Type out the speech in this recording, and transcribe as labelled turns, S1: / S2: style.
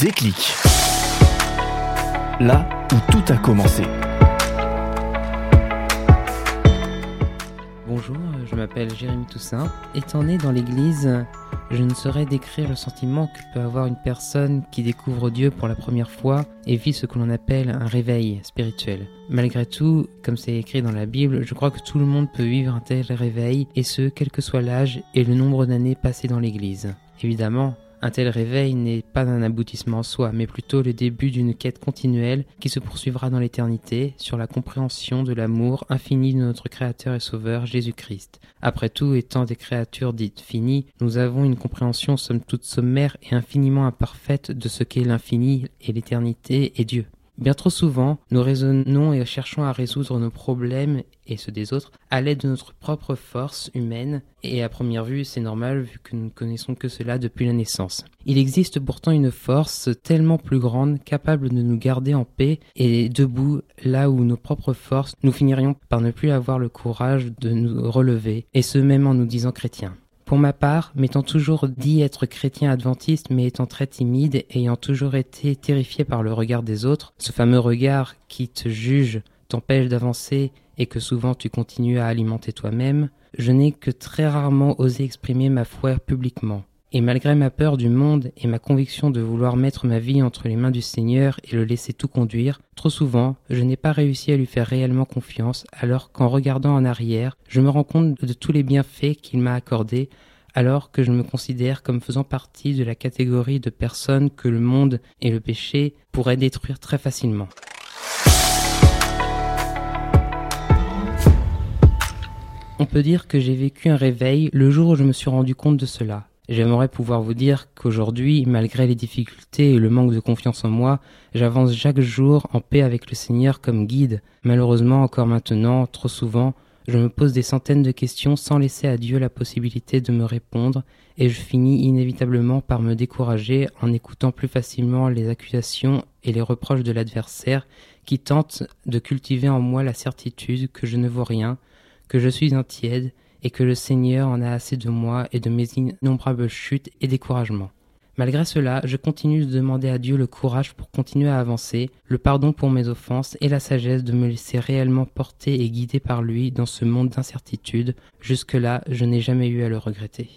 S1: Déclic. Là où tout a commencé.
S2: Bonjour, je m'appelle Jérémy Toussaint. Étant né dans l'église, je ne saurais décrire le sentiment que peut avoir une personne qui découvre Dieu pour la première fois et vit ce que l'on appelle un réveil spirituel. Malgré tout, comme c'est écrit dans la Bible, je crois que tout le monde peut vivre un tel réveil, et ce, quel que soit l'âge et le nombre d'années passées dans l'église. Évidemment, un tel réveil n'est pas un aboutissement en soi, mais plutôt le début d'une quête continuelle qui se poursuivra dans l'éternité sur la compréhension de l'amour infini de notre Créateur et Sauveur Jésus-Christ. Après tout, étant des créatures dites finies, nous avons une compréhension somme toute sommaire et infiniment imparfaite de ce qu'est l'infini et l'éternité et Dieu. Bien trop souvent, nous raisonnons et cherchons à résoudre nos problèmes et ceux des autres à l'aide de notre propre force humaine, et à première vue c'est normal vu que nous ne connaissons que cela depuis la naissance. Il existe pourtant une force tellement plus grande capable de nous garder en paix et debout là où nos propres forces nous finirions par ne plus avoir le courage de nous relever, et ce même en nous disant chrétiens. Pour ma part, m'étant toujours dit être chrétien adventiste, mais étant très timide, ayant toujours été terrifié par le regard des autres, ce fameux regard qui te juge, t'empêche d'avancer et que souvent tu continues à alimenter toi-même, je n'ai que très rarement osé exprimer ma foi publiquement. Et malgré ma peur du monde et ma conviction de vouloir mettre ma vie entre les mains du Seigneur et le laisser tout conduire, trop souvent, je n'ai pas réussi à lui faire réellement confiance, alors qu'en regardant en arrière, je me rends compte de tous les bienfaits qu'il m'a accordés, alors que je me considère comme faisant partie de la catégorie de personnes que le monde et le péché pourraient détruire très facilement. On peut dire que j'ai vécu un réveil le jour où je me suis rendu compte de cela. J'aimerais pouvoir vous dire qu'aujourd'hui, malgré les difficultés et le manque de confiance en moi, j'avance chaque jour en paix avec le Seigneur comme guide. Malheureusement, encore maintenant, trop souvent, je me pose des centaines de questions sans laisser à Dieu la possibilité de me répondre, et je finis inévitablement par me décourager en écoutant plus facilement les accusations et les reproches de l'adversaire qui tente de cultiver en moi la certitude que je ne vaux rien, que je suis un tiède, et que le Seigneur en a assez de moi et de mes innombrables chutes et découragements. Malgré cela, je continue de demander à Dieu le courage pour continuer à avancer, le pardon pour mes offenses et la sagesse de me laisser réellement porter et guider par lui dans ce monde d'incertitude. Jusque-là, je n'ai jamais eu à le regretter.